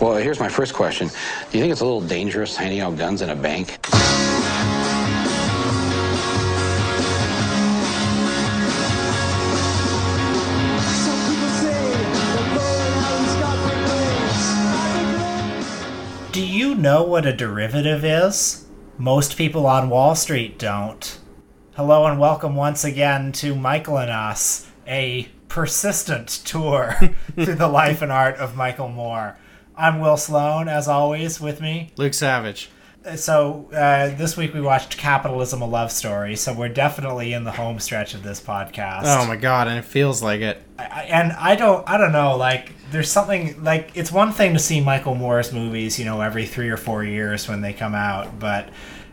Well, here's my first question. Do you think it's a little dangerous handing out guns in a bank? Do you know what a derivative is? Most people on Wall Street don't. Hello and welcome once again to Michael and Us, a persistent tour through the life and art of Michael Moore. I'm Will Sloan, as always, with me. Luke Savage. So, uh, this week we watched Capitalism, a Love Story, so we're definitely in the home stretch of this podcast. Oh my god, and it feels like it. I, and I don't, I don't know, like, there's something, like, it's one thing to see Michael Moore's movies, you know, every three or four years when they come out, but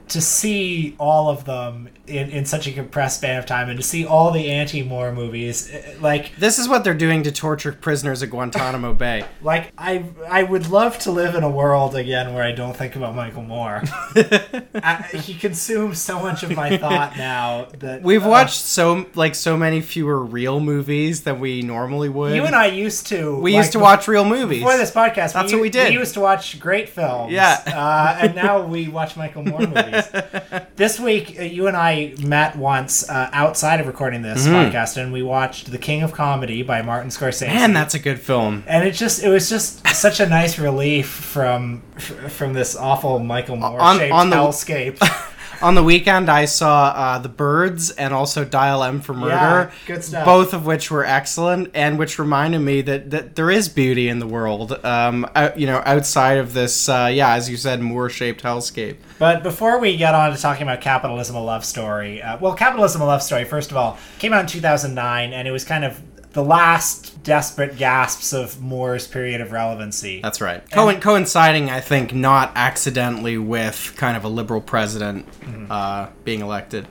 to see all of them in, in such a compressed span of time and to see all the anti-Moore movies, eh, like, This is what they're doing to torture prisoners at Guantanamo Bay. like I, I would love to live in a world again where I don't think about Michael Moore. I, he consumes so much of my thought now that We've uh, watched so like so many fewer real movies than we normally would. You and I used to. we like, used to watch real movies. before this podcast. That's what we did. We used to watch great films. Yeah. uh, and now we watch Michael Moore movies. this week, uh, you and I met once uh, outside of recording this Mm-hmm. podcast, and we watched The King of Comedy by Martin Scorsese. Man, that's a good film. and it just it was just such a nice relief from f- from this awful Michael Moore On- shaped on the- hellscape. On the weekend, I saw uh, The Birds and also Dial M for Murder. Good stuff. Both of which were excellent, and which reminded me that, that there is beauty in the world. Um, out, you know, outside of this, uh, yeah, as you said, Moore-shaped hellscape. But before we get on to talking about Capitalism, a Love Story, uh, well, Capitalism, a Love Story, first of all, came out in 2009, and it was kind of the last desperate gasps of Moore's period of relevancy. That's right. Co- coinciding, I think, not accidentally with kind of a liberal president Mm-hmm. uh, being elected.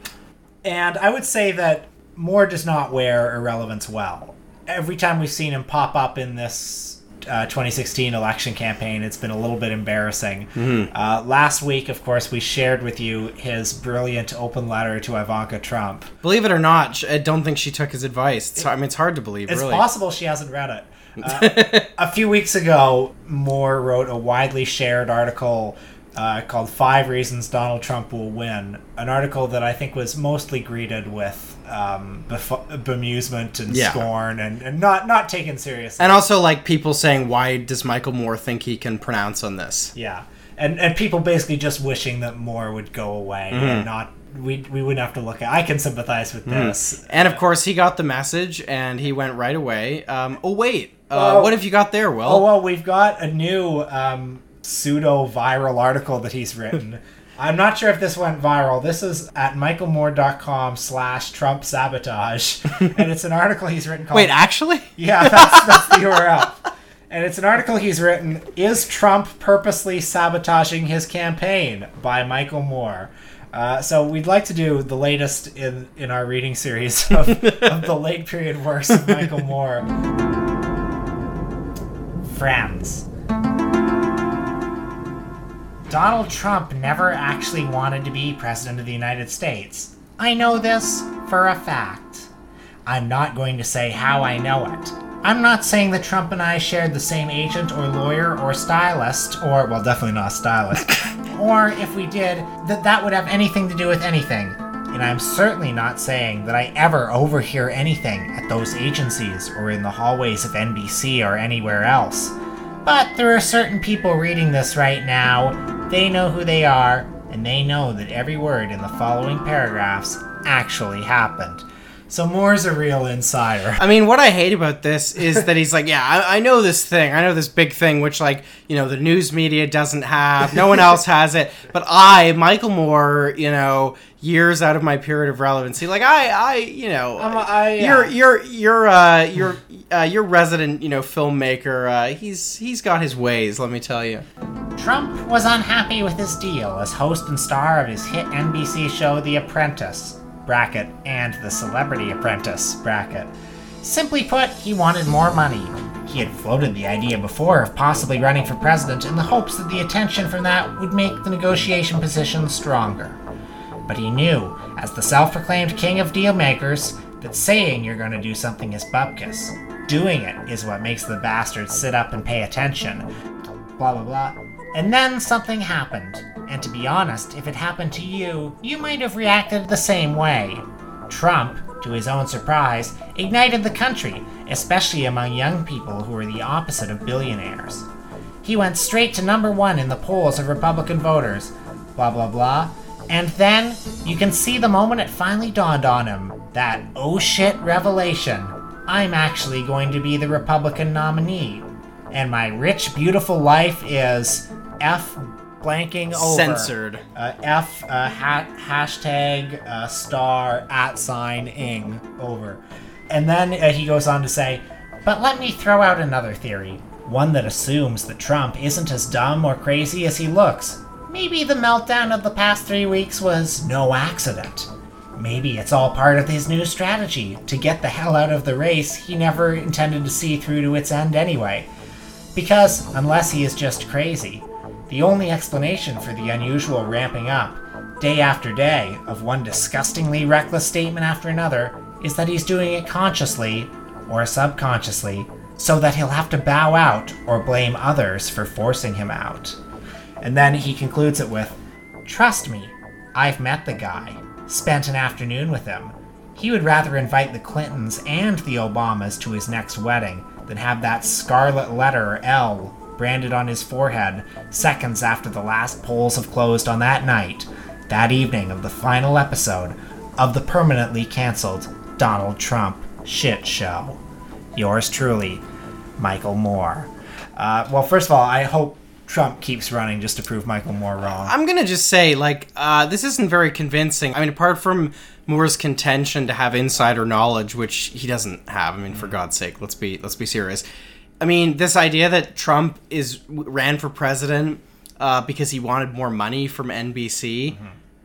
And I would say that Moore does not wear irrelevance well. Every time we've seen him pop up in this uh, 2016 election campaign, it's been a little bit embarrassing. Uh, last week, of course, we shared with you his brilliant open letter to Ivanka Trump. Believe it or not, I don't think she took his advice. It's, I mean, it's hard to believe, It's really. possible she hasn't read it. Uh, a few weeks ago, Moore wrote a widely shared article uh, called Five Reasons Donald Trump Will Win. An article that I think was mostly greeted with um, bef- bemusement and Yeah. scorn and, and not, not taken seriously. And also, like, people saying, why does Michael Moore think he can pronounce on this? yeah. And, and people basically just wishing that Moore would go away Mm-hmm. and not. We, we wouldn't have to look at. I can sympathize with this. And of course, he got the message and he went right away. Um, oh, wait. Uh, Oh. what have you got there, Will? Oh well, we've got a new um, pseudo viral article that he's written. I'm not sure if this went viral. This is at michaelmoore.com slash Trump sabotage. and it's an article he's written called Wait, actually? Yeah, that's, that's the URL. And it's an article he's written, Is Trump Purposely Sabotaging His Campaign? by Michael Moore. Uh, so we'd like to do the latest in, in our reading series of, of the late period works of Michael Moore. Friends. Donald Trump never actually wanted to be President of the United States. I know this for a fact. I'm not going to say how I know it. I'm not saying that Trump and I shared the same agent or lawyer or stylist, or, well, definitely not stylist, or if we did, that that would have anything to do with anything. And I'm certainly not saying that I ever overhear anything at those agencies or in the hallways of NBC or anywhere else. But there are certain people reading this right now. They know who they are, and they know that every word in the following paragraphs actually happened. So Moore's a real insider. I mean, what I hate about this is that he's like, yeah, I, I know this thing. I know this big thing, which, like, you know, the news media doesn't have. No one else has it. But I, Michael Moore, you know, years out of my period of relevancy, like, I, I, you know, I'm a- I, yeah. you're, you're, you're, uh, you're, uh, your resident, you know, filmmaker. Uh, he's, he's got his ways. Let me tell you. Trump was unhappy with his deal as host and star of his hit NBC show The Apprentice bracket and The Celebrity Apprentice bracket. Simply put, he wanted more money. He had floated the idea before of possibly running for president in the hopes that the attention from that would make the negotiation position stronger. But he knew, as the self proclaimed king of deal makers, that saying you're going to do something is bupkis. Doing it is what makes the bastards sit up and pay attention. blah blah blah. And then something happened. And to be honest, if it happened to you, you might have reacted the same way. Trump, to his own surprise, ignited the country, especially among young people who are the opposite of billionaires. He went straight to number one in the polls of Republican voters, blah blah blah. And then you can see the moment it finally dawned on him that oh shit revelation. I'm actually going to be the Republican nominee. And my rich, beautiful life is F blanking over. Censored. Uh, F uh, ha- hashtag uh, star at sign ing over. And then uh, he goes on to say, but let me throw out another theory. One that assumes that Trump isn't as dumb or crazy as he looks. Maybe the meltdown of the past three weeks was no accident. Maybe it's all part of his new strategy to get the hell out of the race he never intended to see through to its end anyway. Because, unless he is just crazy, the only explanation for the unusual ramping up, day after day, of one disgustingly reckless statement after another is that he's doing it consciously, or subconsciously, so that he'll have to bow out or blame others for forcing him out. And then he concludes it with Trust me, I've met the guy, spent an afternoon with him. He would rather invite the Clintons and the Obamas to his next wedding than have that scarlet letter L branded on his forehead seconds after the last polls have closed on that night, that evening of the final episode of the permanently cancelled Donald Trump shit show. Yours truly, Michael Moore. Uh, well, first of all, I hope Trump keeps running just to prove Michael Moore wrong. I'm gonna just say, like, uh, this isn't very convincing. I mean, apart from Moore's contention to have insider knowledge, which he doesn't have. I mean, for God's sake, let's be let's be serious. I mean, this idea that Trump is ran for president uh, because he wanted more money from NBC.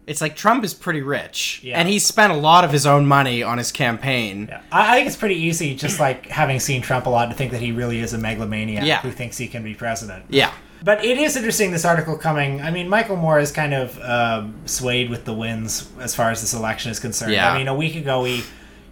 It's like Trump is pretty rich, Yeah. and he spent a lot of his own money on his campaign. Yeah. I, I think it's pretty easy, just like having seen Trump a lot, to think that he really is a megalomaniac Yeah. who thinks he can be president. Yeah. But it is interesting this article coming. I mean, Michael Moore is kind of um, swayed with the winds as far as this election is concerned. Yeah. I mean, a week ago he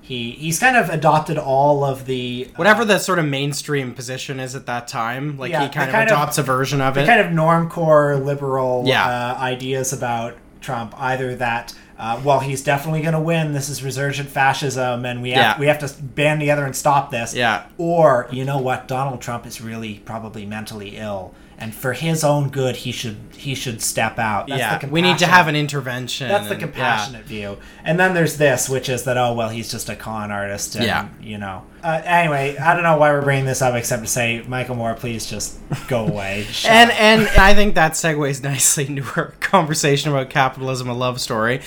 he he's kind of adopted all of the uh, Whatever the sort of mainstream position is at that time, like Yeah, he kind of kind of- adopts a version of it. kind of normcore liberal Yeah. uh, ideas about Trump. Either that, uh, well, he's definitely going to win. This is resurgent fascism, and we have Yeah. we have to band together and stop this. Yeah. Or you know what, Donald Trump is really probably mentally ill, and for his own good, he should he should step out. That's yeah, the we need to have an intervention. That's the and- yeah. compassionate view. And then there's this, which is that, oh, well, he's just a con artist. And, Yeah. You know. Uh, anyway, I don't know why we're bringing this up except to say, Michael Moore, please just go away. Shut And, and I think that segues nicely into our conversation about capitalism, a love story.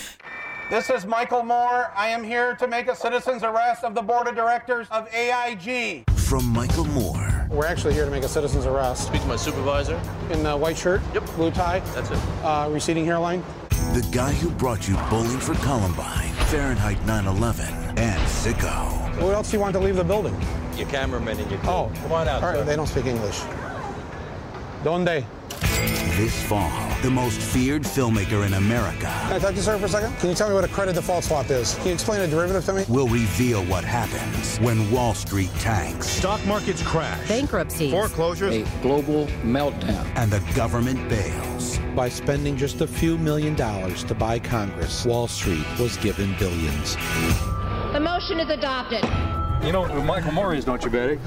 This is Michael Moore. I am here to make a citizen's arrest of the board of directors of AIG. From Michael Moore We're actually here to make a citizen's arrest. Speak to my supervisor. In the white shirt, Yep. blue tie, That's it. uh, receding hairline. the guy who brought you Bowling for Columbine, Fahrenheit 9/11, and Sicko. What else do you want to leave the building? Your cameraman and your crew. Oh, come on out. All right, sir. they don't speak English. Donde? This fall, the most feared filmmaker in America Can I talk to you, sir, for a second? Can you tell me what a credit default swap is? Can you explain a derivative to me? will reveal what happens when Wall Street tanks Stock markets crash. bankruptcies, Foreclosures. a global meltdown. and the government bails. By spending just a few million dollars to buy Congress, Wall Street was given billions. The motion is adopted. You know Michael Moore is, don't you, Betty?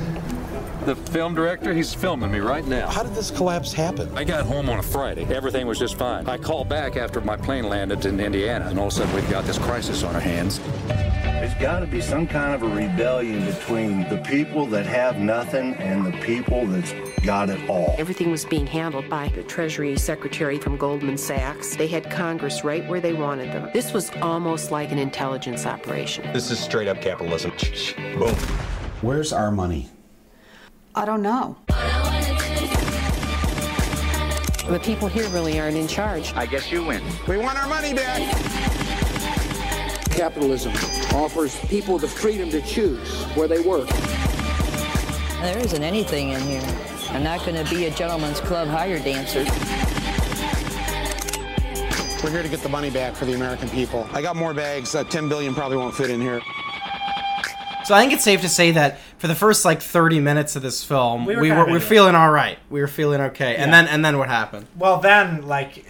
The film director, he's filming me right now. How did this collapse happen? I got home on a Friday. Everything was just fine. I called back after my plane landed in Indiana, and all of a sudden we've got this crisis on our hands. There's got to be some kind of a rebellion between the people that have nothing and the people that's got it all. Everything was being handled by the Treasury Secretary from Goldman Sachs. They had Congress right where they wanted them. This was almost like an intelligence operation. This is straight up capitalism. Boom. Where's our money? I don't know. The people here really aren't in charge. I guess you win. We want our money back. Capitalism offers people the freedom to choose where they work. There isn't anything in here. I'm not going to be a gentleman's club hire dancer. We're here to get the money back for the American people. I got more bags. Uh, 10 billion probably won't fit in here. So I think it's safe to say that for the first like 30 minutes of this film, We we were were, we were feeling all right. We were feeling okay. And then and then what happened? Well, then, like,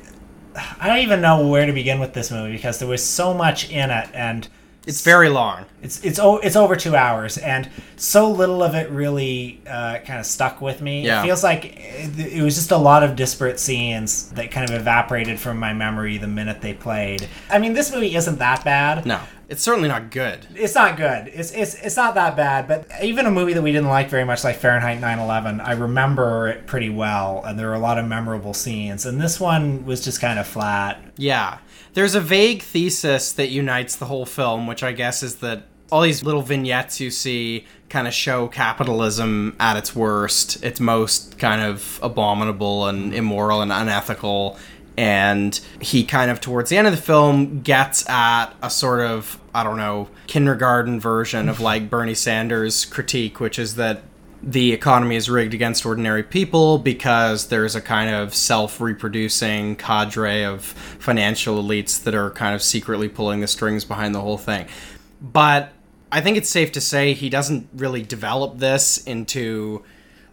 I don't even know where to begin with this movie because there was so much in it, and It's very long. it's it's o- it's over two hours, and so little of it really uh, kind of stuck with me. Yeah. It feels like it, it was just a lot of disparate scenes that kind of evaporated from my memory the minute they played. I mean, this movie isn't that bad. No, it's certainly not good. It's not good. It's, it's it's not that bad, but even a movie that we didn't like very much, like Fahrenheit 9/11, I remember it pretty well, and there were a lot of memorable scenes. And this one was just kind of flat. Yeah. There's a vague thesis that unites the whole film, which I guess is that all these little vignettes you see kind of show capitalism at its worst, its most kind of abominable and immoral and unethical. And he kind of, towards the end of the film, gets at a sort of, I don't know, kindergarten version of like Bernie Sanders' critique, which is that the economy is rigged against ordinary people because there's a kind of self reproducing cadre of financial elites that are kind of secretly pulling the strings behind the whole thing. But I think it's safe to say he doesn't really develop this into.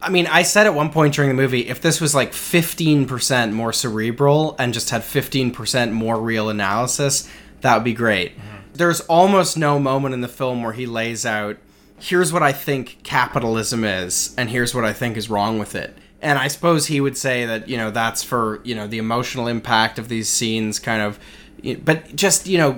I mean, I said at one point during the movie, if this was like 15% more cerebral and just had 15% more real analysis, that would be great. Mm-hmm. There's almost no moment in the film where he lays out here's what I think capitalism is, and here's what I think is wrong with it. And I suppose he would say that, you know, that's for, you know, the emotional impact of these scenes kind of. But just, you know,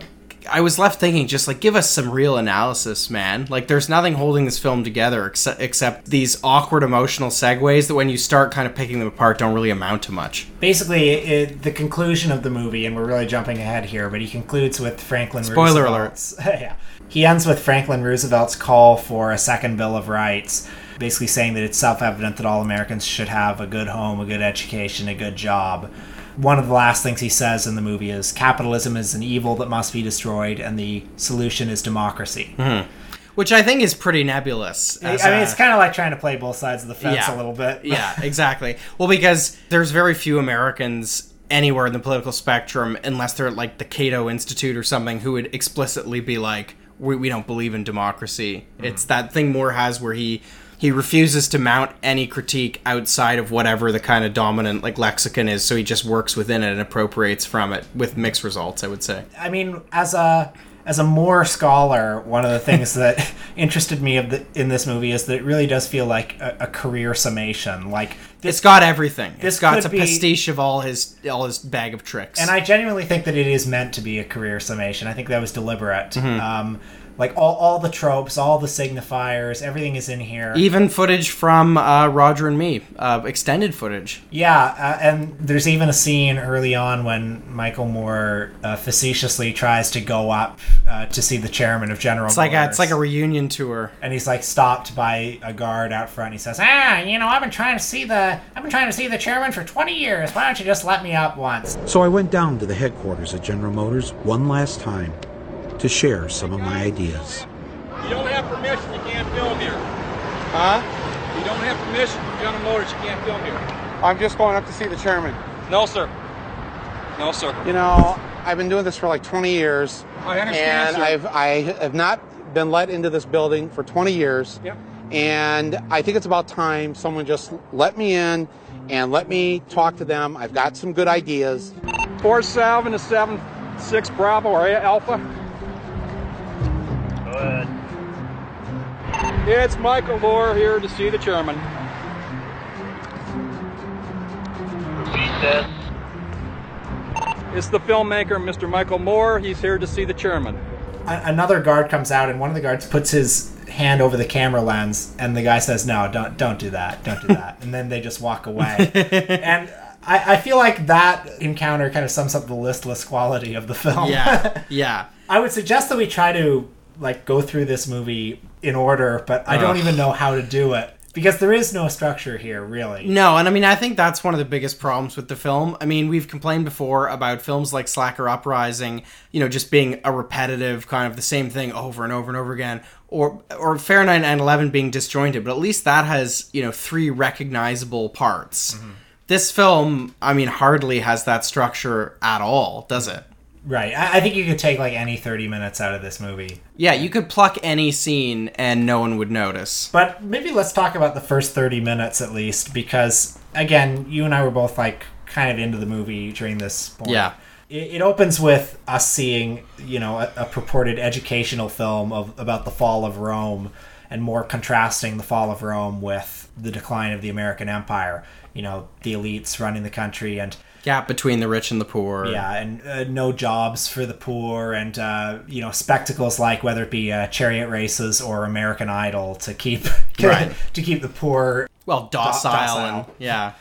I was left thinking, just like, give us some real analysis, man. Like, there's nothing holding this film together except, except these awkward emotional segues that when you start kind of picking them apart don't really amount to much. Basically, it, the conclusion of the movie, and we're really jumping ahead here, but he concludes with Franklin Spoiler Roosevelt's. yeah. He ends with Franklin Roosevelt's call for a second Bill of Rights, basically saying that it's self evident that all Americans should have a good home, a good education, a good job. One of the last things he says in the movie is capitalism is an evil that must be destroyed, and the solution is democracy. Mm-hmm. Which I think is pretty nebulous. I mean, a- it's kind of like trying to play both sides of the fence a little bit. yeah, exactly. Well, because there's very few Americans anywhere in the political spectrum, unless they're at like the Cato Institute or something, who would explicitly be like, "We, we don't believe in democracy." It's that thing Moore has where he he refuses to mount any critique outside of whatever the kind of dominant like lexicon is, so he just works within it and appropriates from it with mixed results. I would say. I mean, as a as a Moore scholar, one of the things that interested me of the, in this movie is that it really does feel like a, a career summation. Like It's got everything. this it's got a be- pastiche of all his all his bag of tricks. And I genuinely think that it is meant to be a career summation. I think that was deliberate. Mhm. Um, like all, all the tropes, all the signifiers, everything is in here. Even footage from uh, Roger and Me, uh, extended footage. Yeah, uh, and there's even a scene early on when Michael Moore uh, facetiously tries to go up uh, to see the chairman of General. It's like a, Motors. it's like a reunion tour. and he's like stopped by a guard out front. He says, "Ah, you know, I've been trying to see the I've been trying to see the chairman for 20 years. Why don't you just let me up once?" So I went down to the headquarters at General Motors one last time to share some of my ideas. You don't have permission, you can't film here. Huh? You don't have permission from General Motors, you can't film here. I'm just going up to see the chairman. No, sir. No, sir. You know, I've been doing this for like 20 years. I understand, And sir. I've I have not been let into this building for 20 years. Yep. And I think it's about time someone just let me in and let me talk to them. I've got some good ideas. Four seven to seven six Bravo or Alpha. It's Michael Moore here to see the chairman. It's the filmmaker, Mr. Michael Moore. He's here to see the chairman. Another guard comes out, and one of the guards puts his hand over the camera lens, and the guy says, "No, don't don't do that, don't do that," and then they just walk away. and I, I feel like that encounter kind of sums up the listless quality of the film. Yeah, yeah. I would suggest that we try to like go through this movie in order, but I don't Ugh. even know how to do it because there is no structure here, really. No, and I mean, I think that's one of the biggest problems with the film. I mean, we've complained before about films like Slacker Uprising, you know, just being a repetitive kind of the same thing over and over and over again, or or Fahrenheit 9/11 being disjointed. But at least that has you know three recognizable parts. Mm-hmm. This film, I mean, hardly has that structure at all, does it? Right. I, I think you could take like any 30 minutes out of this movie. Yeah, you could pluck any scene and no one would notice. But maybe let's talk about the first 30 minutes at least, because again, you and I were both like kind of into the movie during this point. Yeah. It, it opens with us seeing, you know, a, a purported educational film of about the fall of Rome and Moore contrasting the fall of Rome with the decline of the American Empire. You know, the elites running the country and Gap between the rich and the poor. yeah, and uh, no jobs for the poor, and uh, you know spectacles like whether it be uh, chariot races or American Idol to keep Right. to keep the poor Well, docile, docile. and yeah.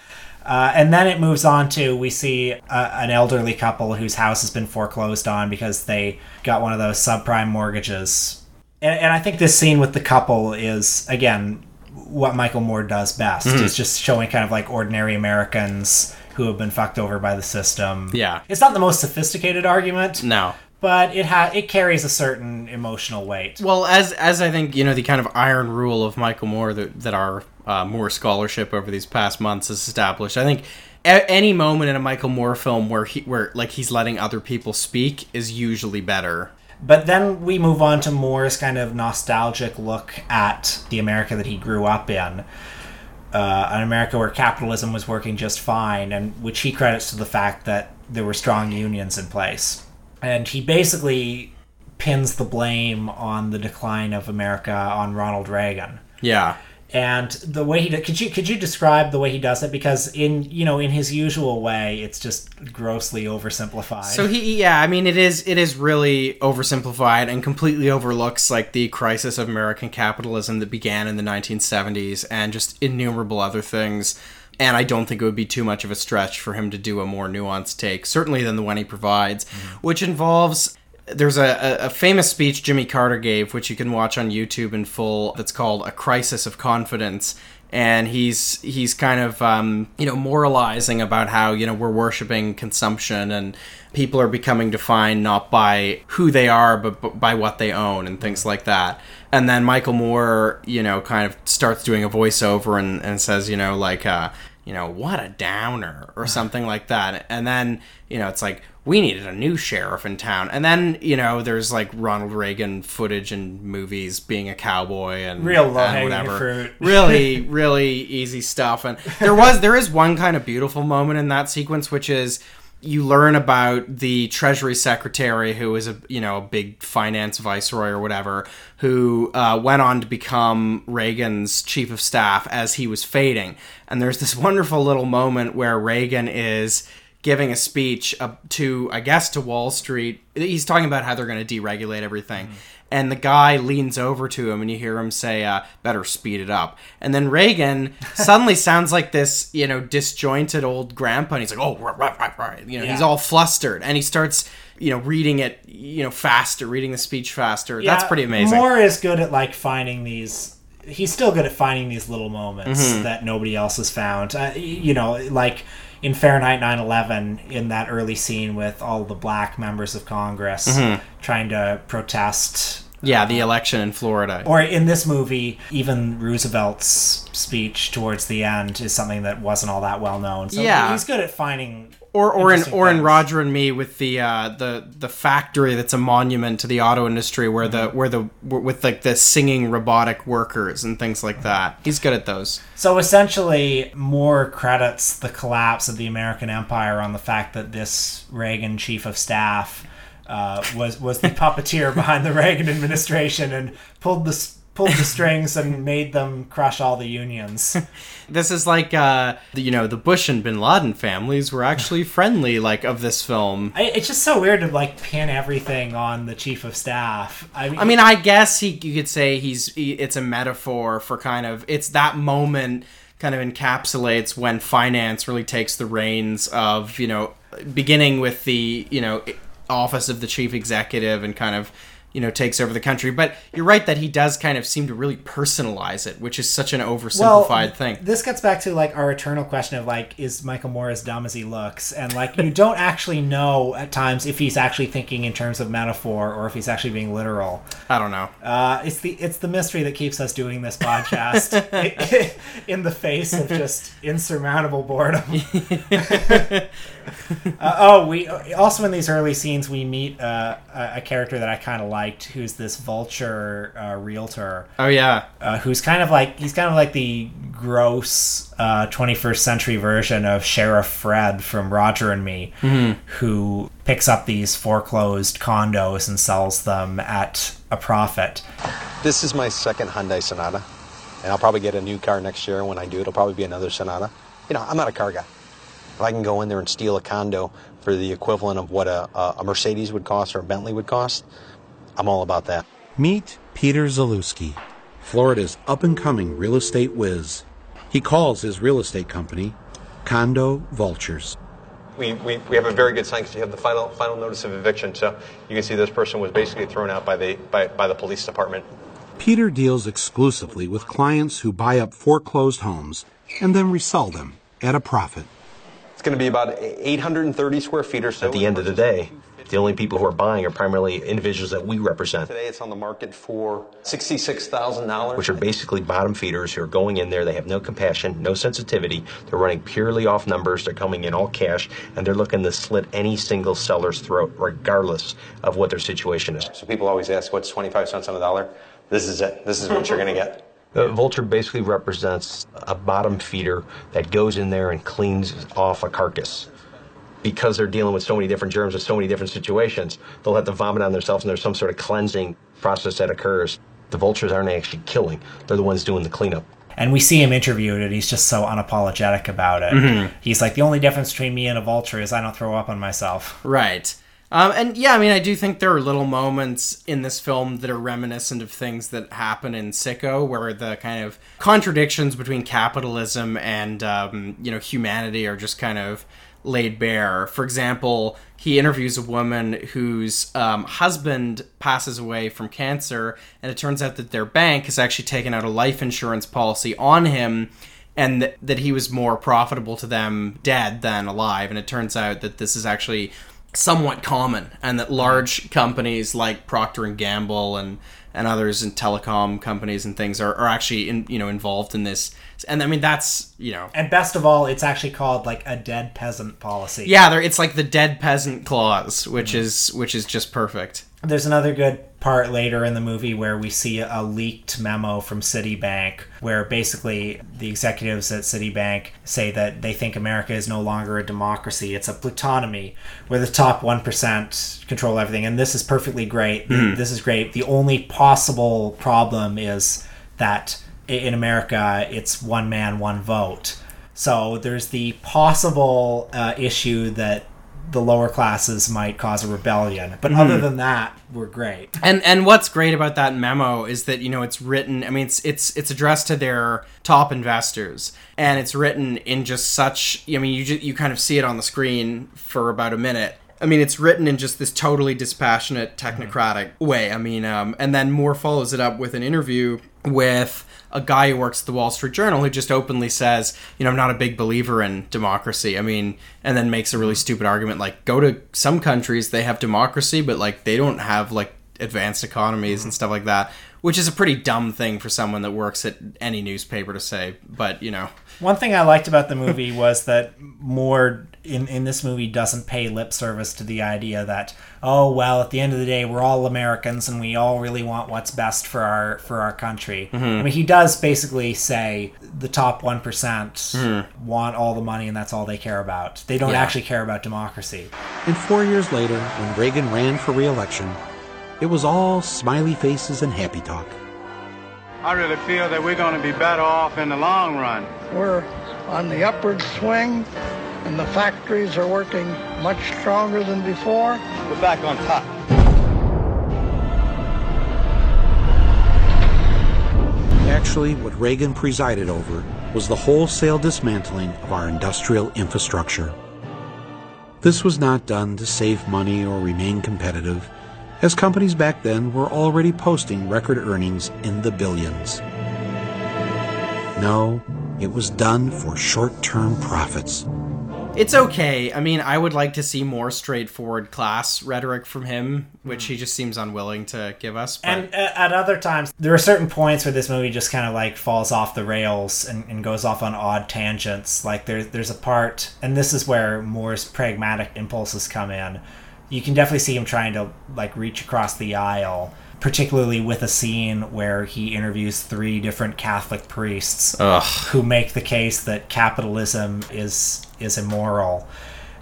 uh, and then it moves on to we see uh, an elderly couple whose house has been foreclosed on because they got one of those subprime mortgages. And, and I think this scene with the couple is, again, what Michael Moore does best. Mhm. Is just showing kind of like ordinary Americans who have been fucked over by the system. Yeah. It's not the most sophisticated argument, No. but it ha- it carries a certain emotional weight. Well, as as I think you know, the kind of iron rule of Michael Moore that that our uh, Moore scholarship over these past months has established. I think a- any moment in a Michael Moore film where he where like he's letting other people speak is usually better. But then we move on to Moore's kind of nostalgic look at the America that he grew up in. Uh, an America where capitalism was working just fine, and which he credits to the fact that there were strong unions in place. And he basically pins the blame on the decline of America on Ronald Reagan. Yeah. And the way he could you could you describe the way he does it because in you know in his usual way it's just grossly oversimplified. So he, yeah, I mean, it is it is really oversimplified and completely overlooks like the crisis of American capitalism that began in the 1970s and just innumerable other things. And I don't think it would be too much of a stretch for him to do a more nuanced take, certainly than the one he provides, mm-hmm. which involves. There's a, a, famous speech Jimmy Carter gave, which you can watch on YouTube in full. That's called "A Crisis of Confidence," and he's he's kind of um, you know moralizing about how you know we're worshiping consumption and people are becoming defined not by who they are but, but by what they own and things like that and then michael moore you know kind of starts doing a voiceover and, and says you know like uh, you know what a downer or something like that and then you know it's like we needed a new sheriff in town. And then you know there's like ronald reagan footage and movies being a cowboy and Real and low-hanging whatever. fruit. really really easy stuff. And there was there is one kind of beautiful moment in that sequence which is you learn about the treasury secretary who is a you know a big finance viceroy or whatever who uh, went on to become reagan's chief of staff as he was fading. And there's this wonderful little moment where reagan is giving a speech uh, to i guess to wall street. He's talking about how they're going to deregulate everything. And the guy leans over to him and you hear him say uh, better speed it up. And then reagan suddenly sounds like this you know disjointed old grandpa and he's like oh right, right, right, you know he's all flustered and he starts you know reading it you know faster reading the speech faster. That's pretty amazing. Moore is good at like finding these. He's still good at finding these little moments Mhm. that nobody else has found. Uh, you know, like in Fahrenheit 9/11, in that early scene with all the black members of Congress Mhm. trying to protest. yeah the election in florida Or in this movie, even Roosevelt's speech towards the end is something that wasn't all that well known. So Yeah. he's good at finding. Or or in or in. Roger and Me with the uh, the the factory that's a monument to the auto industry where the where the with like the singing robotic workers and things like that. He's good at those. So essentially, Moore credits the collapse of the American empire on the fact that this Reagan chief of staff uh, was was the puppeteer behind the Reagan administration and pulled the pulled the strings and made them crush all the unions. This is like uh, you know the Bush and Bin Laden families were actually friendly like of this film. I, it's just so weird to like pin everything on the chief of staff. I mean, I mean, I guess he you could say he's he, it's a metaphor for kind of it's that moment kind of encapsulates when finance really takes the reins of you know beginning with the you know office of the chief executive and kind of you know, takes over the country. But you're right that he does kind of seem to really personalize it, which is such an oversimplified thing. This gets back to like our eternal question of like, is Michael Moore as dumb as he looks? And like, you don't actually know at times if he's actually thinking in terms of metaphor or if he's actually being literal. I don't know. Uh, it's the it's the mystery that keeps us doing this podcast in the face of just insurmountable boredom. uh, oh, we also in these early scenes we meet uh, a, a character that I kind of liked, who's this vulture uh, realtor. Oh yeah, uh, who's kind of like he's kind of like the gross uh, 21st century version of Sheriff Fred from Roger and Me, Mhm. who picks up these foreclosed condos and sells them at a profit. This is my second Hyundai Sonata, and I'll probably get a new car next year. When I do, it'll probably be another Sonata. You know, I'm not a car guy. If I can go in there and steal a condo for the equivalent of what a, a a Mercedes would cost or a Bentley would cost, I'm all about that. Meet Peter Zalewski, Florida's up and coming real estate whiz. He calls his real estate company Condo Vultures. We, we, we have a very good sign because you have the final final notice of eviction. So you can see this person was basically thrown out by the by, by the police department. Peter deals exclusively with clients who buy up foreclosed homes and then resell them at a profit. It's going to be about 830 square feet or so. At the end of the day, the only people who are buying are primarily individuals that we represent. Today it's on the market for $66,000, which are basically bottom feeders who are going in there. They have no compassion, no sensitivity. They're running purely off numbers. They're coming in all cash, and they're looking to slit any single seller's throat, regardless of what their situation is. So people always ask, what's 25 cents on the dollar? This is it. This is what you're going to get. The uh, vulture basically represents a bottom feeder that goes in there and cleans off a carcass. Because they're dealing with so many different germs and so many different situations, they'll have to vomit on themselves and there's some sort of cleansing process that occurs. The vultures aren't actually killing, they're the ones doing the cleanup. And we see him interviewed, and he's just so unapologetic about it. Mhm. He's like, the only difference between me and a vulture is I don't throw up on myself. Right. Um, and yeah, I mean, I do think there are little moments in this film that are reminiscent of things that happen in Sicko, where the kind of contradictions between capitalism and um, you know humanity are just kind of laid bare. For example, he interviews a woman whose um, husband passes away from cancer, and it turns out that their bank has actually taken out a life insurance policy on him and th- that he was more profitable to them dead than alive. And it turns out that this is actually somewhat common, and that large companies like Procter and Gamble and and others and telecom companies and things are, are actually in, you know involved in this. And I mean that's you know And best of all, it's actually called like a dead peasant policy. yeah, there it's like the dead peasant clause, which mm-hmm. is which is just perfect. There's another good part later in the movie where we see a leaked memo from Citibank where basically the executives at Citibank say that they think America is no longer a democracy. It's a plutonomy where the top 1% control everything. And this is perfectly great. Mhm. This is great. The only possible problem is that in America, it's one man, one vote. So there's the possible uh, issue that the lower classes might cause a rebellion. But other Mhm. than that, we're great. And and what's great about that memo is that you know it's written. I mean, it's it's it's addressed to their top investors, and it's written in just such. I mean, you ju- you kind of see it on the screen for about a minute. I mean, it's written in just this totally dispassionate, technocratic way. I mean, um, and then Moore follows it up with an interview with a guy who works at the Wall Street Journal who just openly says, you know, I'm not a big believer in democracy. I mean, and then makes a really mm-hmm. stupid argument like, go to some countries, they have democracy, but like they don't have like advanced economies and stuff like that, which is a pretty dumb thing for someone that works at any newspaper to say. But, you know, One thing I liked about the movie was that Moore in, in this movie doesn't pay lip service to the idea that oh well at the end of the day we're all Americans and we all really want what's best for our for our country. Mhm. I mean he does basically say the top one Mhm. want all the money and that's all they care about. They don't Yeah. actually care about democracy. And four years later, when Reagan ran for re-election, it was all smiley faces and happy talk. I really feel that we're going to be better off in the long run. We're on the upward swing, and the factories are working much stronger than before. We're back on top. Actually, what Reagan presided over was the wholesale dismantling of our industrial infrastructure. This was not done to save money or remain competitive, as companies back then were already posting record earnings in the billions. No, it was done for short term profits. It's okay. I mean, I would like to see more straightforward class rhetoric from him, which he just seems unwilling to give us. But And uh, at other times, there are certain points where this movie just kind of like falls off the rails and, and goes off on odd tangents. Like there's there's a part, and this is where Moore's pragmatic impulses come in. You can definitely see him trying to like reach across the aisle, particularly with a scene where he interviews three different Catholic priests Ugh. who make the case that capitalism is is immoral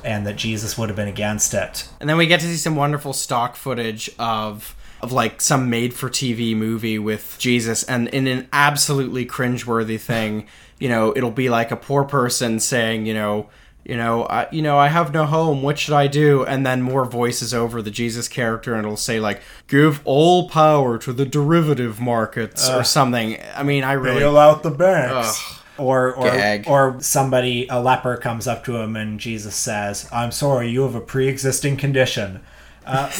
and that Jesus would have been against it. And then we get to see some wonderful stock footage of of like some made for TV movie with Jesus and in an absolutely cringeworthy thing, you know, it'll be like a poor person saying, you know, you know, I, you know, I have no home. What should I do? And then Moore voices over the Jesus character, and it'll say like, "Give all power to the derivative markets" or something. I mean, I really bail out the banks. Ugh. Or or Gag. or somebody a leper comes up to him and Jesus says, "I'm sorry, you have a pre-existing condition." Uh,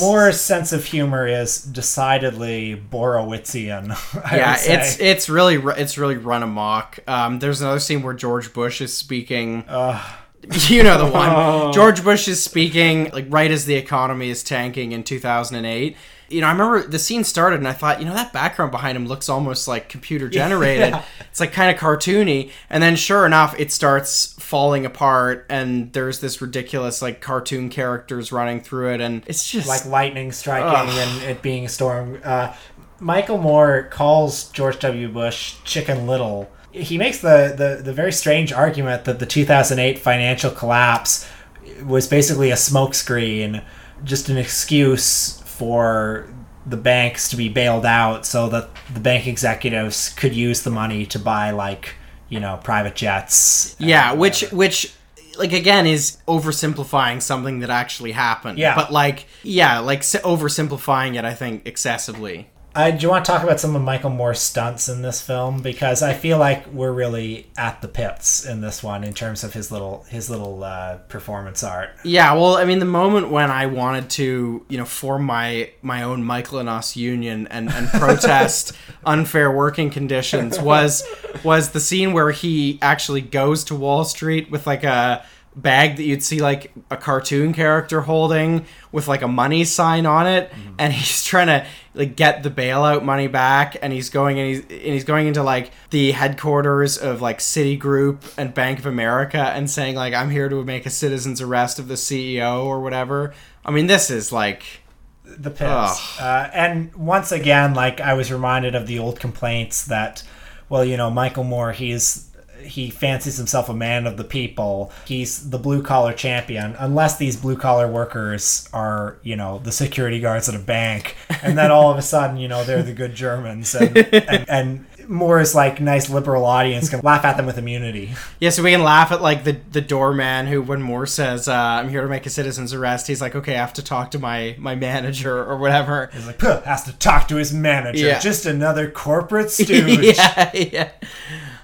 Moore's sense of humor is decidedly Borowitzian. I yeah, it's it's really it's really run amok. Um, there's another scene where George Bush is speaking. you know the one. George Bush is speaking like right as the economy is tanking in 2008. You know, I remember the scene started and I thought, you know, that background behind him looks almost like computer generated. Yeah. It's like kind of cartoony. And then sure enough, it starts falling apart and there's this ridiculous like cartoon characters running through it and it's just like lightning striking Ugh. and it being a storm. Uh, Michael Moore calls George W. Bush Chicken Little. He makes the, the, the very strange argument that the 2008 financial collapse was basically a smokescreen, just an excuse for the banks to be bailed out so that the bank executives could use the money to buy like you know private jets Yeah, which which like again is oversimplifying something that actually happened. Yeah. But like yeah, like oversimplifying it I think excessively. Uh, do you want to talk about some of Michael Moore's stunts in this film? Because I feel like we're really at the pits in this one in terms of his little his little uh, performance art. Yeah, well, I mean the moment when I wanted to, you know, form my my own Michael and Us union and and protest unfair working conditions was was the scene where he actually goes to Wall Street with like a bag that you'd see like a cartoon character holding with like a money sign on it and he's trying to like get the bailout money back and he's going and he's and he's going into like the headquarters of like Citigroup and Bank of America and saying like I'm here to make a citizen's arrest of the CEO or whatever. I mean this is like the pits. Uh, and once again, like I was reminded of the old complaints that, well, you know, Michael Moore, he's he fancies himself a man of the people. He's the blue collar champion, unless these blue collar workers are, you know, the security guards at a bank, and then all of a sudden, you know, they're the good Germans, and and, and Moore's like nice liberal audience can laugh at them with immunity. Yeah, so we can laugh at like the the doorman who, when Moore says, uh, "I'm here to make a citizen's arrest," he's like, "Okay, I have to talk to my my manager or whatever." He's like, "Puh, has to talk to his manager. Yeah. Just another corporate stooge. yeah, yeah.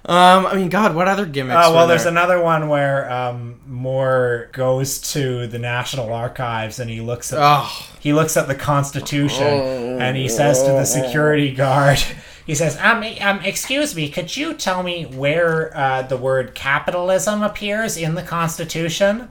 Um, I mean, God, what other gimmicks? Oh well, were there's another one where um, Moore goes to the National Archives and he looks at Oh. he looks at the Constitution and he says to the security guard, he says, "Um, um, excuse me, could you tell me where uh, the word capitalism appears in the Constitution?"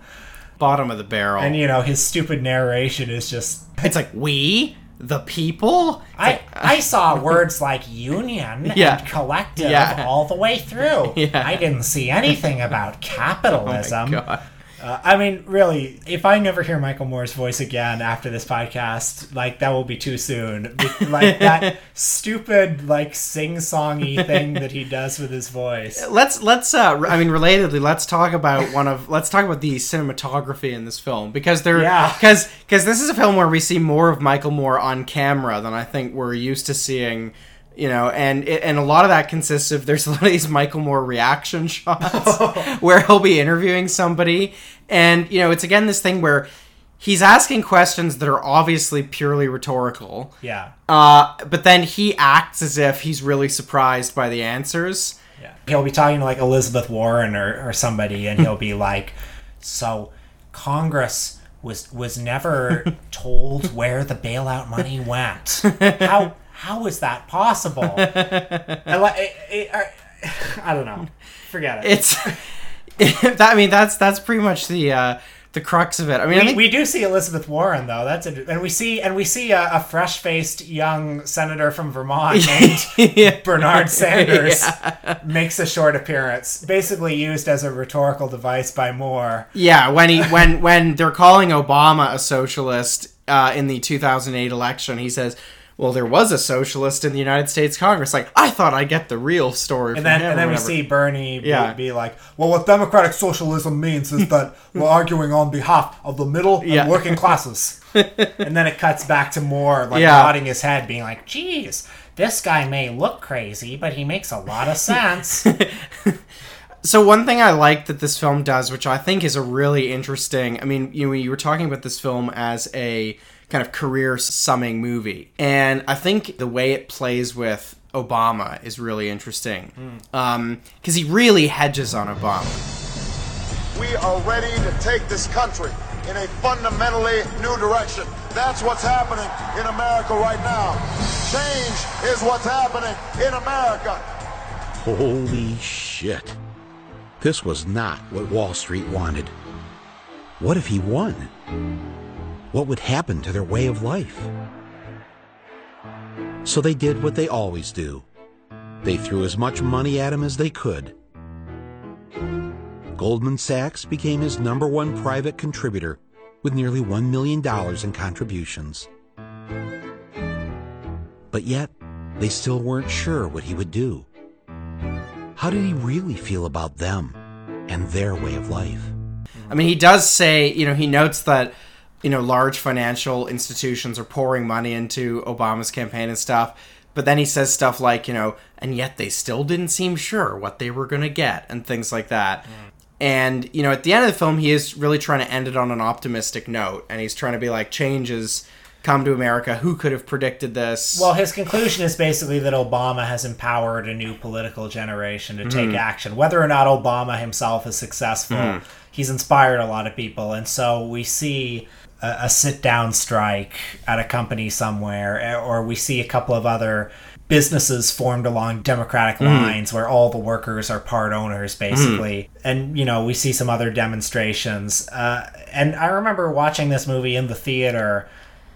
bottom of the barrel. And you know his stupid narration is just it's like we the people. I I uh, saw words like union Yeah. and collective Yeah. all the way through. Yeah. I didn't see anything about capitalism. Oh my God. Uh, I mean, really, if I never hear Michael Moore's voice again after this podcast, like that will be too soon. Be- Like that stupid, like sing-songy thing that he does with his voice. Let's let's uh I mean relatedly let's talk about one of let's talk about the cinematography in this film because there Yeah. because because this is a film where we see more of Michael Moore on camera than I think we're used to seeing you know and and a lot of that consists of there's a lot of these Michael Moore reaction shots where he'll be interviewing somebody and you know it's again this thing where he's asking questions that are obviously purely rhetorical Yeah. uh, but then he acts as if he's really surprised by the answers. Yeah. He'll be talking to like Elizabeth Warren or, or somebody, and he'll be like, So, Congress was was never told where the bailout money went. How how is that possible? I, it- I- I don't know. Forget it. It's. that, I mean, that's that's pretty much the uh, the crux of it. I mean, I we, think we do see Elizabeth Warren though. That's a, and we see and we see a, a fresh-faced young senator from Vermont named Bernard Sanders makes a short appearance, basically used as a rhetorical device by Moore. Yeah, when he when when they're calling Obama a socialist uh, in the 2008 election, he says, "Well, there was a socialist in the United States Congress." Like, I thought I'd get the real story. And from then and then we see Bernie be, Yeah. be like, "Well, what democratic socialism means is that we're arguing on behalf of the middle and Yeah. working classes." and then it cuts back to Moore like Yeah. nodding his head, being like, "Geez." This guy may look crazy, but he makes a lot of sense. So one thing I like that this film does, which I think is a really interesting. I mean, you you were talking about this film as a kind of career summing movie, and I think the way it plays with Obama is really interesting hmm. um, because he really hedges on Obama. We are ready to take this country in a fundamentally new direction. That's what's happening in America right now. Change is what's happening in America. Holy shit. This was not what Wall Street wanted. What if he won? What would happen to their way of life? So they did what they always do. They threw as much money at him as they could. Goldman Sachs became his number one private contributor with nearly $1 million in contributions. But yet, they still weren't sure what he would do. How did he really feel about them and their way of life? I mean, he does say, you know, he notes that, you know, large financial institutions are pouring money into Obama's campaign and stuff. But then he says stuff like, you know, and yet they still didn't seem sure what they were going to get and things like that. And, you know, at the end of the film, he is really trying to end it on an optimistic note. And he's trying to be like, change has come to America. Who could have predicted this? Well, his conclusion is basically that Obama has empowered a new political generation to take Mhm. action. Whether or not Obama himself is successful, Mhm. he's inspired a lot of people. And so we see a, a sit down strike at a company somewhere, eh, or we see a couple of other businesses formed along democratic Mhm. lines where all the workers are part owners basically and you know we see some other demonstrations uh, and i remember watching this movie in the theater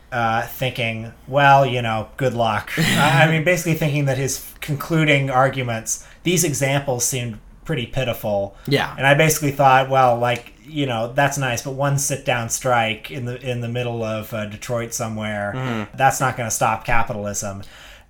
uh, thinking, well, you know, good luck. I mean, basically thinking that his concluding arguments, these examples seemed pretty pitiful. Yeah. And I basically thought, well, like, you know, that's nice, but one sit down strike in the in the middle of uh, Detroit somewhere, Mhm. that's not going to stop capitalism.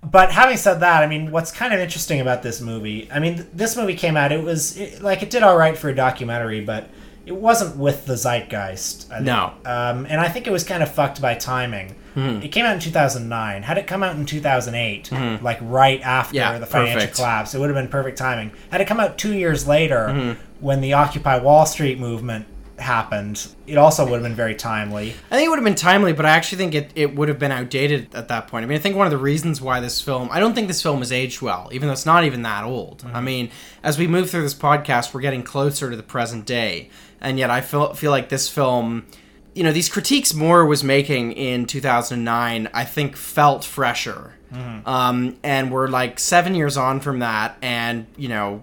But having said that, I mean, what's kind of interesting about this movie? I mean, th- this movie came out. It was it, like it did all right for a documentary, but it wasn't with the zeitgeist. I think. No. Um, and I think it was kind of fucked by timing. Mhm. It came out in 2009. Had it come out in 2008, Mhm. like right after Yeah, the financial perfect. collapse, it would have been perfect timing. Had it come out two years later, Mhm. when the Occupy Wall Street movement happened, it also would have been very timely. I think it would have been timely, but I actually think it, it would have been outdated at that point. I mean, I think one of the reasons why this film, I don't think this film has aged well, even though it's not even that old. I mean, as we move through this podcast, we're getting closer to the present day. And yet I feel, feel like this film, you know, these critiques Moore was making in 2009, I think felt fresher. Mhm. Um, and we're like seven years on from that, and, you know,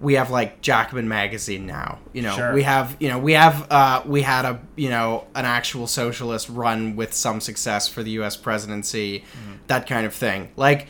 we have like Jacobin magazine now. You know, Sure. we have you know we have uh, we had a you know an actual socialist run with some success for the U.S. presidency, that kind of thing. Like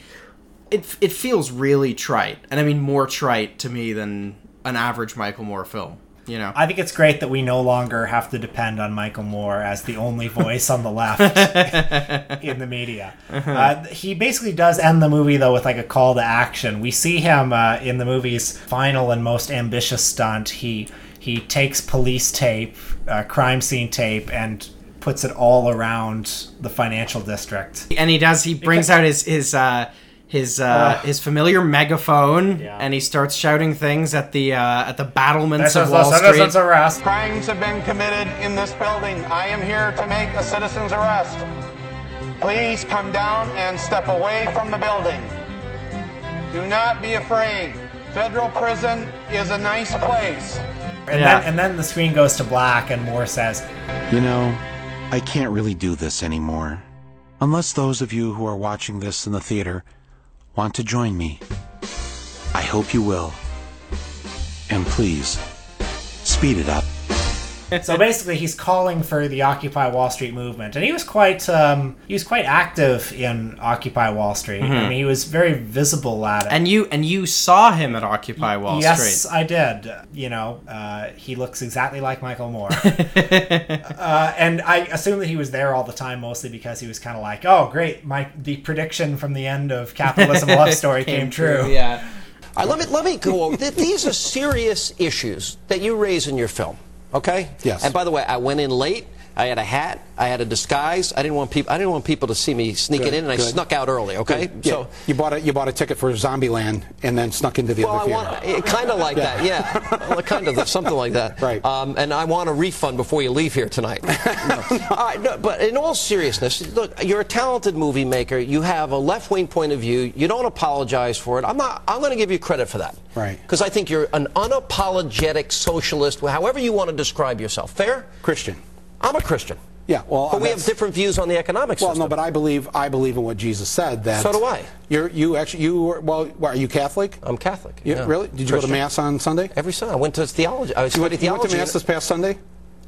it it feels really trite, and I mean more trite to me than an average Michael Moore film. You know, I think it's great that we no longer have to depend on Michael Moore as the only voice on the left in the media. Uh, he basically does end the movie though with like a call to action. We see him uh, in the movie's final and most ambitious stunt. He he takes police tape, uh, crime scene tape, and puts it all around the financial district. and he does he brings out his his uh, his uh, Ugh. his familiar megaphone, Yeah. and he starts shouting things at the uh, at the battlements This of Wall Street. citizen's arrest. Crimes have been committed in this building. I am here to make a citizen's arrest. Please come down and step away from the building. Do not be afraid. Federal prison is a nice place. And, Yeah. then, and then the screen goes to black, and Moore says, You know, I can't really do this anymore. Unless those of you who are watching this in the theater want to join me. I hope you will. And please, speed it up. so basically, he's calling for the Occupy Wall Street movement, and he was quite um, he was quite active in Occupy Wall Street. I Mhm. mean, he was very visible at it. And you and you saw him at Occupy Wall yes, Street. Yes, I did. You know, uh, he looks exactly like Michael Moore. uh, and I assume that he was there all the time, mostly because he was kind of like, "Oh, great! My the prediction from the end of Capitalism Love Story came, true." Yeah. All right, let me let me go over. These are serious issues that you raise in your film. Okay. Yes. And by the way, I went in late. I had a hat. I had a disguise. I didn't want people. I didn't want people to see me sneaking Good, in, and I snuck out early. Okay. Yeah, So. you bought a you bought a ticket for Zombieland and then snuck into the Well, other want theater. kind of like that, yeah, well, kind of something like that. Right. Um, and I want a refund before you leave here tonight. No. All right, no, but in all seriousness, look, you're a talented movie maker. You have a left-wing point of view. You don't apologize for it. I'm not. I'm going to give you credit for that. Right. Because I think you're an unapologetic socialist, however you want to describe yourself. Fair? Christian. I'm a Christian. Yeah, well, But we have different views on the economic Well, system. no, but I believe I believe in what Jesus said. That So do I. You're you actually you were well. Are you Catholic? I'm Catholic. You, yeah. Really? Did you go to mass on Sunday? Every Sunday. I went to theology. I You went, studied you went to mass this past Sunday?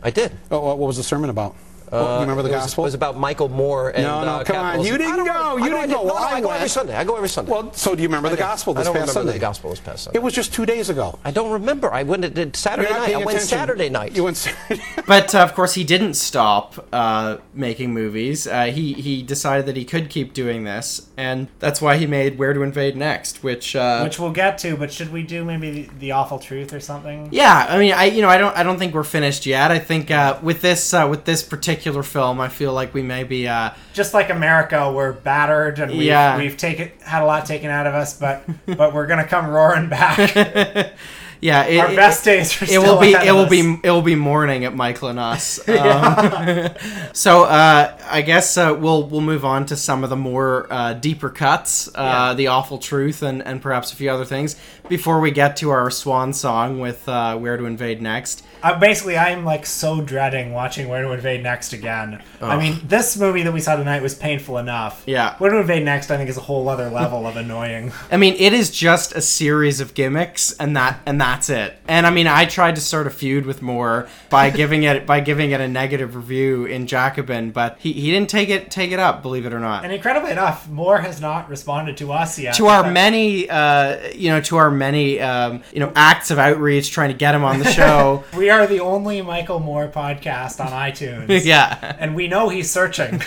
I did. Oh, what was the sermon about? Oh, you remember the Uh, it was- gospel? it was about Michael Moore and no, no, uh, come on. You didn't go. You I didn't go. No, Well, no, I I go every. Sunday. I go every Sunday. Well, so do you remember I the do. gospel I this don't past remember Sunday? the gospel this past Sunday. It was just two days ago. I don't remember. I went. Did Saturday You're not night. I paying went attention. Saturday night. You went. but uh, of course, he didn't stop uh, making movies. Uh, he he decided that he could keep doing this, and that's why he made Where to Invade Next, which uh, Which we'll get to, but should we do maybe the, the awful truth or something? Yeah, I mean, I you know, I don't, I don't think we're finished yet. I think uh, with this, uh, with this particular film, I feel like we may be. Uh, Just like America, we're battered and we've, Yeah. we've taken had a lot taken out of us, but but we're gonna come roaring back. yeah, it, Our it- best days are It will be, it will us. be, it will be morning at Michael and us. Um, Yeah. so uh, I guess uh, we'll we'll move on to some of the more uh, deeper cuts, uh, Yeah. the awful truth, and and perhaps a few other things before we get to our swan song with uh, Where to Invade Next. Uh, basically, I'm like so dreading watching Where to Invade Next again. I mean, this movie that we saw tonight was painful enough. Yeah. Where to Invade Next, I think, is a whole other level of annoying. I mean, it is just a series of gimmicks, and that and that's it. And I mean, I tried to start a feud with Moore by giving it by giving it a negative review in Jacobin, but he, he didn't take it take it up, believe it or not. And incredibly enough, Moore has not responded to us yet. to our many, uh, you know, to our many, um, you know, acts of outreach trying to get him on the show. we are the only Michael Moore podcast on iTunes. Yeah. And we know he's searching.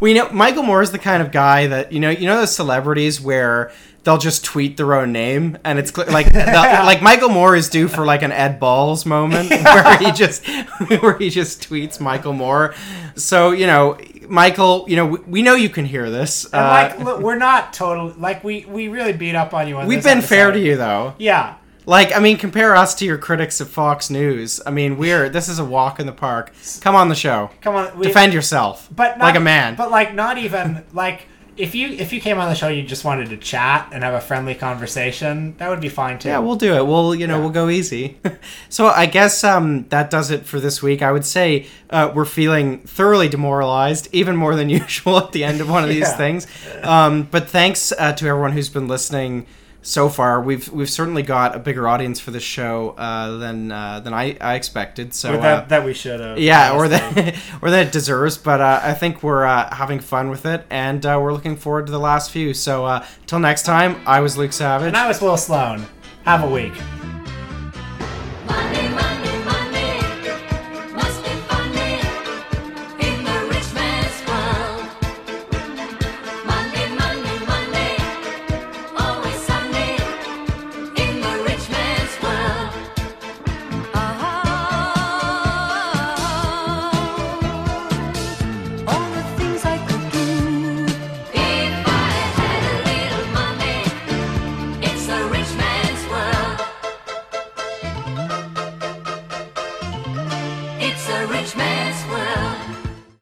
we know Michael Moore is the kind of guy that you know, you know, those celebrities where they'll just tweet their own name, and it's cl- like like Michael Moore is due for like an Ed Balls moment where he just where he just tweets Michael Moore. So you know, Michael, you know, we, we know you can hear this. And Uh, like, look, we're not totally Like, we we really beat up on you on. we've been fair to you though. Yeah. Like, I mean, compare us to your critics at Fox News. I mean, we're this is a walk in the park. Come on the show. Come on, we- defend yourself. but not, like a man. But like, not even like if you if you came on the show, you just wanted to chat and have a friendly conversation. That would be fine too. Yeah, we'll do it. We'll, you know, we'll go easy. so I guess um, that does it for this week. I would say uh, we're feeling thoroughly demoralized, even more than usual at the end of one of these things. Um, but thanks uh, to everyone who's been listening so far. We've we've certainly got a bigger audience for this show uh, than uh, than I, I expected. So Or that- uh, that we should have, Yeah, or that or that it deserves. But uh, I think we're uh, having fun with it, and uh, we're looking forward to the last few. So uh, till next time, I was Luke Savage. And I was Will Sloan. Have a week. Must